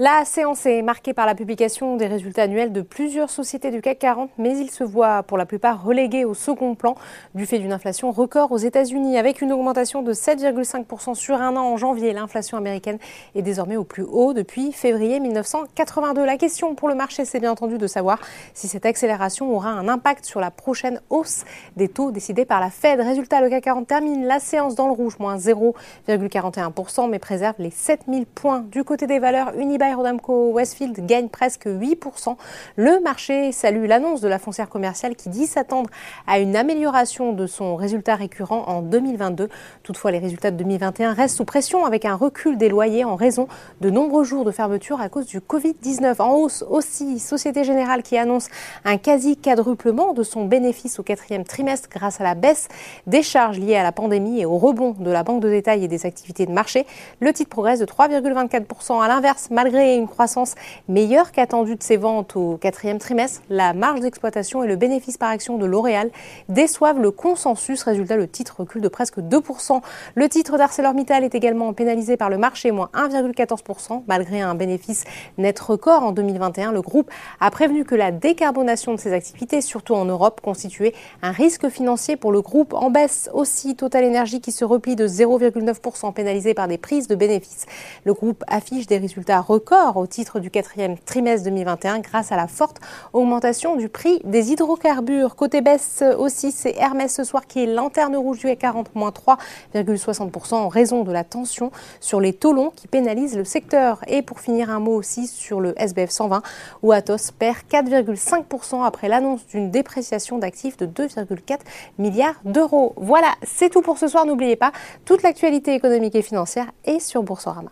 La séance est marquée par la publication des résultats annuels de plusieurs sociétés du CAC 40, mais ils se voient pour la plupart relégués au second plan du fait d'une inflation record aux États-Unis. Avec une augmentation de 7,5% sur un an en janvier, l'inflation américaine est désormais au plus haut depuis février 1982. La question pour le marché, c'est bien entendu de savoir si cette accélération aura un impact sur la prochaine hausse des taux décidés par la Fed. Résultat, le CAC 40 termine la séance dans le rouge, moins 0,41%, mais préserve les 7000 points. Du côté des valeurs, Unibail Rodamco Westfield gagne presque 8%. Le marché salue l'annonce de la foncière commerciale qui dit s'attendre à une amélioration de son résultat récurrent en 2022. Toutefois, les résultats de 2021 restent sous pression avec un recul des loyers en raison de nombreux jours de fermeture à cause du Covid-19. En hausse aussi, Société Générale qui annonce un quasi quadruplement de son bénéfice au quatrième trimestre grâce à la baisse des charges liées à la pandémie et au rebond de la banque de détail et des activités de marché. Le titre progresse de 3,24%. À l'inverse, malgré une croissance meilleure qu'attendue de ses ventes au quatrième trimestre, la marge d'exploitation et le bénéfice par action de L'Oréal déçoivent le consensus. Résultat, le titre recule de presque 2%. Le titre d'ArcelorMittal est également pénalisé par le marché, moins 1,14%. Malgré un bénéfice net record en 2021, le groupe a prévenu que la décarbonation de ses activités, surtout en Europe, constituait un risque financier pour le groupe. En baisse aussi, Total Energy qui se replie de 0,9% pénalisé par des prises de bénéfices. Le groupe affiche des résultats records au titre du quatrième trimestre 2021 grâce à la forte augmentation du prix des hydrocarbures. Côté baisse aussi, c'est Hermès ce soir qui est lanterne rouge du 40 moins 3,60% en raison de la tension sur les taux longs qui pénalisent le secteur. Et pour finir, un mot aussi sur le SBF 120 où Atos perd 4,5% après l'annonce d'une dépréciation d'actifs de 2,4 milliards d'euros. Voilà, c'est tout pour ce soir. N'oubliez pas, toute l'actualité économique et financière est sur Boursorama.